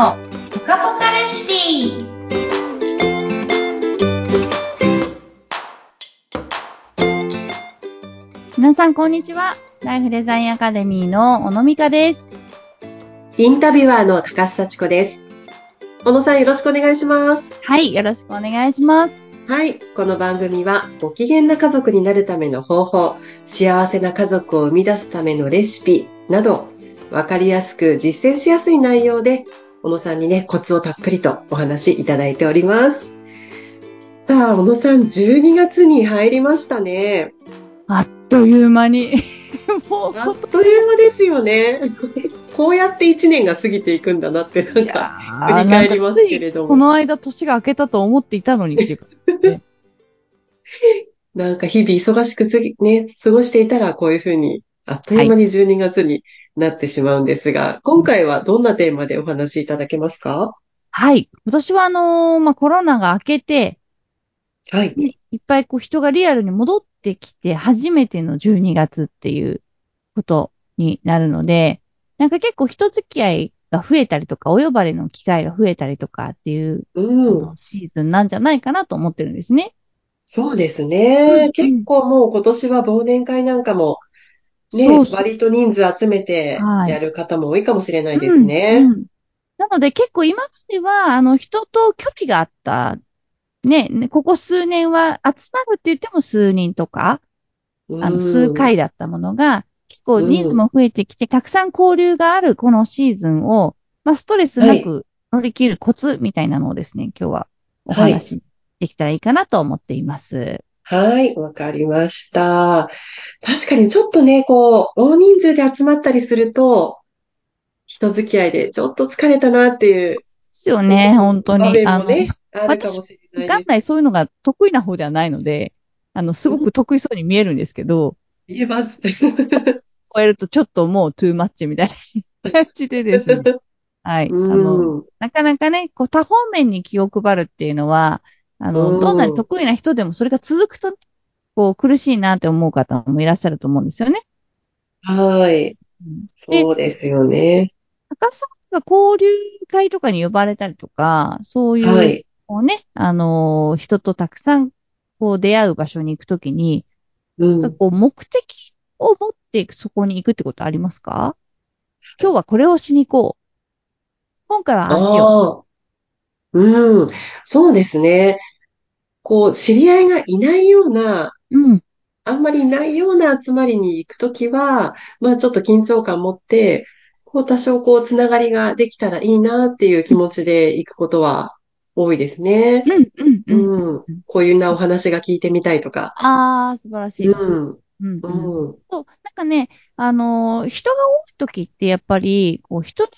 のぽかぽかレシピ皆さん、こんにちは。ライフデザインアカデミーの小野美香です。インタビュアーの高須幸子です。小野さんよろしくお願いします。はい、よろしくお願いします。はい。この番組はご機嫌な家族になるための方法、幸せな家族を生み出すためのレシピなど、わかりやすく実践しやすい内容で、小野さんにね、コツをたっぷりとお話しいただいております。さあ、小野さん、12月に入りましたね。あっという間に。もう、あっという間ですよね。こうやって1年が過ぎていくんだなって、なんか、振り返りますけれどもこの間年が明けたと思っていたのにっていうか。なんか日々忙しくすぎ、ね、過ごしていたらこういうふうに、あっという間に12月になってしまうんですが、今回はどんなテーマでお話しいただけますか？はい。今年はあのーまあ、コロナが明けて、はい。ねいっぱいこう人がリアルに戻ってきて初めての12月っていうことになるので、なんか結構人付き合いが増えたりとか、お呼ばれの機会が増えたりとかっていううん。シーズンなんじゃないかなと思ってるんですね。そうですうんね。結構もう今年は忘年会なんかも、ね、割と人数集めてはい。やる方も多いかもしれないですね。うんうん。なので結構今までは、あの、人と距離があった、ね、ねここ数年は集まるって言っても数人とか、あの、数回だったものが、結構人数も増えてきて、たくさん交流があるこのシーズンを、まあ、ストレスなく乗り切るコツみたいなのをですね、今日はお話しできたらいいかなと思っています。はい、わかりました。確かにちょっとね、こう、大人数で集まったりすると、人付き合いでちょっと疲れたなっていうですよね、本当に。場面あの、あるかもしれない元。来そういうのが得意な方ではないので、あの、すごく得意そうに見えるんですけど、言えます。超えるとちょっともうトゥーマッチみたいな感じでですね。はい。あの、うん。なかなかね、こう多方面に気を配るっていうのは、あうの、んどんなに得意な人でもそれが続くと、こう苦しいなって思う方もいらっしゃると思うんですよね。はい。うんそうですよね。高さんが交流会とかに呼ばれたりとか、そういう、はい。こうね、あのー人とたくさん、こう出会う場所に行くときに、うん。こう目的を持ってそこに行くってことありますか？今日はこれをしに行こう。今回は足を。うん。そうですね。こう、知り合いがいないような、うん。あんまりいないような集まりに行くときは、まあちょっと緊張感持って、こう多少こうつながりができたらいいなっていう気持ちで行くことは多いですね。うん、うん、うん。うん。こういうなお話が聞いてみたいとか。ああ、素晴らしいです。うん。うん、うん。うん。そう、なんかね、あのー人が多い時ってやっぱり、こう、人に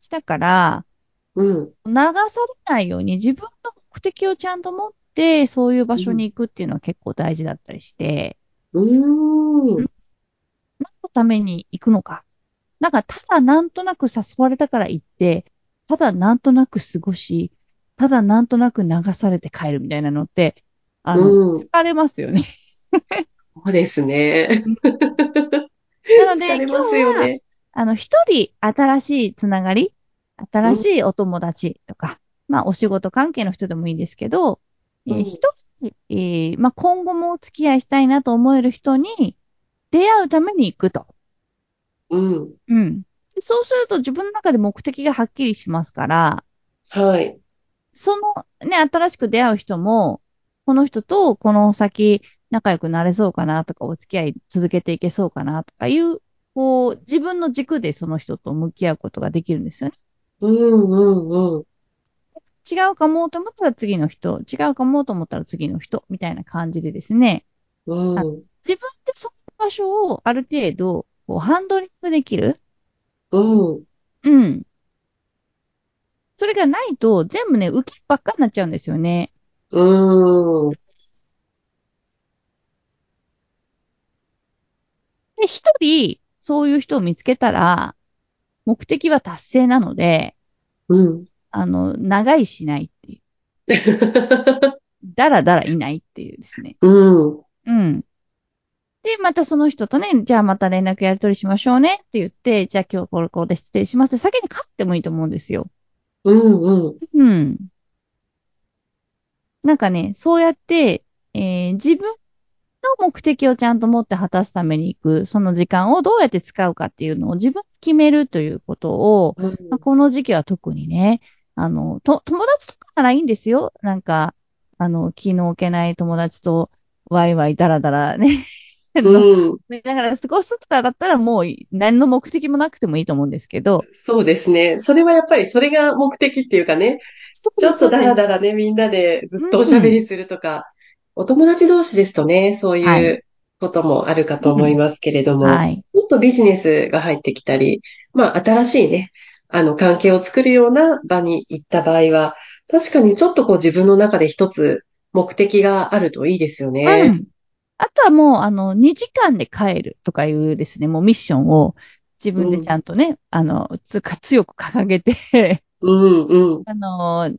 したから、うん。流されないように自分の目的をちゃんと持って、そういう場所に行くっていうのは結構大事だったりして、うーん。何のために行くのか。なんか、ただなんとなく誘われたから行って、ただなんとなく過ごし、ただなんとなく流されて帰るみたいなのって、あの、うん疲れますよね。そうですね。なので、疲れます今日は、よね。あの、一人新しいつながり、新しいお友達とか、まあ、お仕事関係の人でもいいですけど、えーうん一人、えーまあ、今後もお付き合いしたいなと思える人に出会うために行くと。うん。うん。でそうすると自分の中で目的がはっきりしますから、はい。そのね、新しく出会う人も、この人とこの先仲良くなれそうかなとか、お付き合い続けていけそうかなとかいう、こう、自分の軸でその人と向き合うことができるんですよね。うんうんうん。違うかもと思ったら次の人、違うかもと思ったら次の人、みたいな感じでですね、うん。自分でその場所をある程度、こう、ハンドリングできる？うん。うん。それがないと、全部ね、浮きばっかになっちゃうんですよね。うん。で、一人、そういう人を見つけたら、目的は達成なので、うん。あの、長いしないっていう。だらだらいないっていうですね。うん。うん。で、またその人とね、じゃあまた連絡やり取りしましょうねって言って、じゃあ今日これこれで失礼します先に勝ってもいいと思うんですよ。うんうん。うん。なんかね、そうやって、えー自分の目的をちゃんと持って果たすために行く、その時間をどうやって使うかっていうのを自分で決めるということを、うんまあ、この時期は特にね、あの、と、友達とかならいいんですよ。なんか、あの、気の置けない友達とワイワイダラダラね、うん。だから過ごすとかだったらもう何の目的もなくてもいいと思うんですけど、そうですね。それはやっぱり、それが目的っていうかね、ちょっとダラダラね、みんなでずっとおしゃべりするとか、お友達同士ですとね、そうはい。いうこともあるかと思いますけれども、はい。ちょっとビジネスが入ってきたり、まあ、新しいね、あの、関係を作るような場に行った場合は、確かにちょっとこう自分の中で一つ目的があるといいですようね。ん。あとはもう、あの、2時間で帰るとかいうですね、もうミッションを自分でちゃんとね、あの、つか強く掲げて、うん、うん、あの、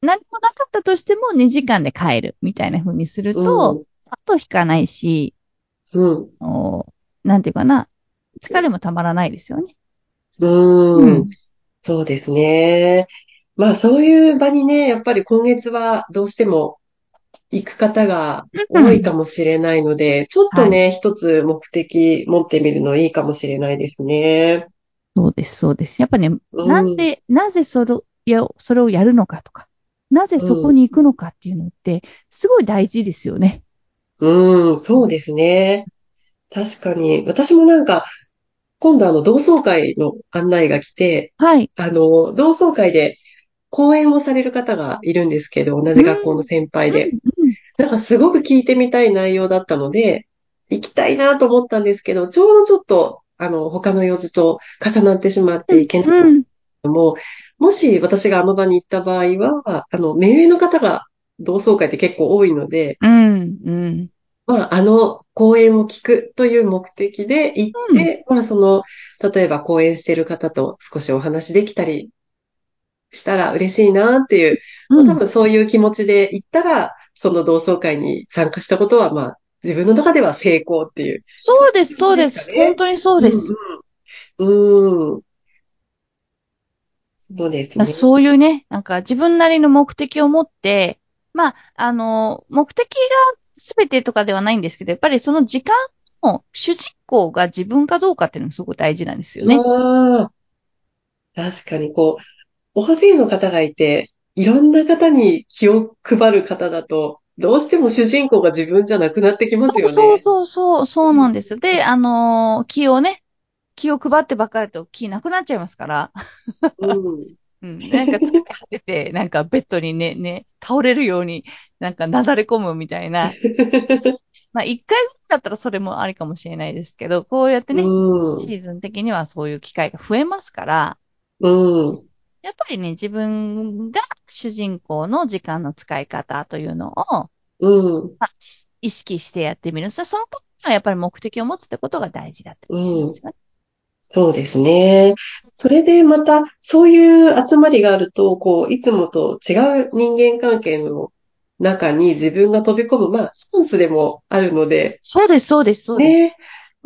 何もなかったとしても2時間で帰るみたいな風にするうと、ん、後引かないし、うん、なんていうかな、疲れもたまらないですよね。うん。そうですね。まあそういう場にね、やっぱり今月はどうしても行く方が多いかもしれないので、ちょっとね、一つ目的持ってみるのいいかもしれないですね。そうです、そうです。やっぱね、うんなんで、なぜそれや、それをやるのかとか、なぜそこに行くのかっていうのって、すごい大事ですよね。うん、そうですね。確かに、私もなんか、今度あの同窓会の案内が来て、はい。あの、同窓会で講演をされる方がいるんですけど、同じ学校の先輩で。うんなんかすごく聞いてみたい内容だったので、行きたいなと思ったんですけど、ちょうどちょっと、あの、他の用事と重なってしまっていけないうん。のも、もし私があの場に行った場合は、あの、目上の方が同窓会って結構多いので、うん。うん。まあ、あの講演を聞くという目的で行って、まあ、その、例えば講演している方と少しお話できたりしたら嬉しいなっていう、うん多分そういう気持ちで行ったら、その同窓会に参加したことは、まあ、自分の中では成功っていう。そうです、そうで。す本当にそうです。うんうん。うん。そうですね。そういうね、なんか自分なりの目的を持って、まあ、あの、目的が全てとかではないんですけど、やっぱりその時間の主人公が自分かどうかっていうのがすごく大事なんですよね。確かにこう、大勢の方がいて、いろんな方に気を配る方だと、どうしても主人公が自分じゃなくなってきますよね。そうそうそう、そうなんです。で、あのー気をね、気を配ってばっかりだと気なくなっちゃいますから。うん。うん。なんか疲れ果てて、なんかベッドにね、ね、倒れるように、なんかなだれ込むみたいな。まあ、一回ずつだったらそれもありかもしれないですけど、こうやってね、うん。シーズン的にはそういう機会が増えますから、うん。やっぱりね、自分が主人公の時間の使い方というのを、うん。まあ、し意識してやってみる。そその時にはやっぱり目的を持つってことが大事だったりしますよね。そうですね。それでまた、そういう集まりがあると、こう、いつもと違う人間関係の中に自分が飛び込む、まあ、チャンスでもあるので、そうです、そうです、そうです。ね。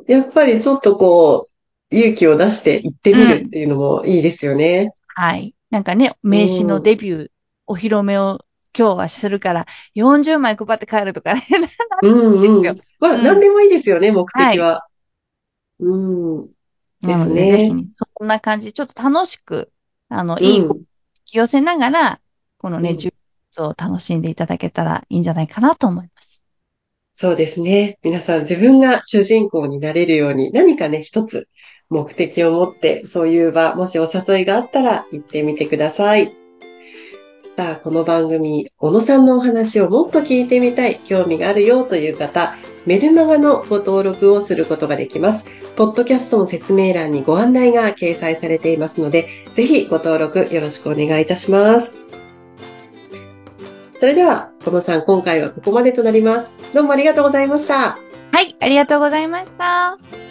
やっぱりちょっとこう、勇気を出して行ってみるっていうのもいいですよね。はい。なんかね、名刺のデビュー、お披露目を今日はするから、40枚配って帰るとかね。うんうん。まあ、うん何でもいいですよね、目的は。うん。ので、ぜひね。ね、そんな感じで、ちょっと楽しく、あの、うんいい引き寄せながら、このね、うん充実を楽しんでいただけたらいいんじゃないかなと思います。そうですね。皆さん自分が主人公になれるように何かね、一つ目的を持ってそういう場、もしお誘いがあったら行ってみてください。さあ、この番組、小野さんのお話をもっと聞いてみたい、興味があるよという方、メルマガのご登録をすることができます。ポッドキャストの説明欄にご案内が掲載されていますので、ぜひご登録よろしくお願いいたします。それでは、小野さん、今回はここまでとなります。どうもありがとうございました。はい、ありがとうございました。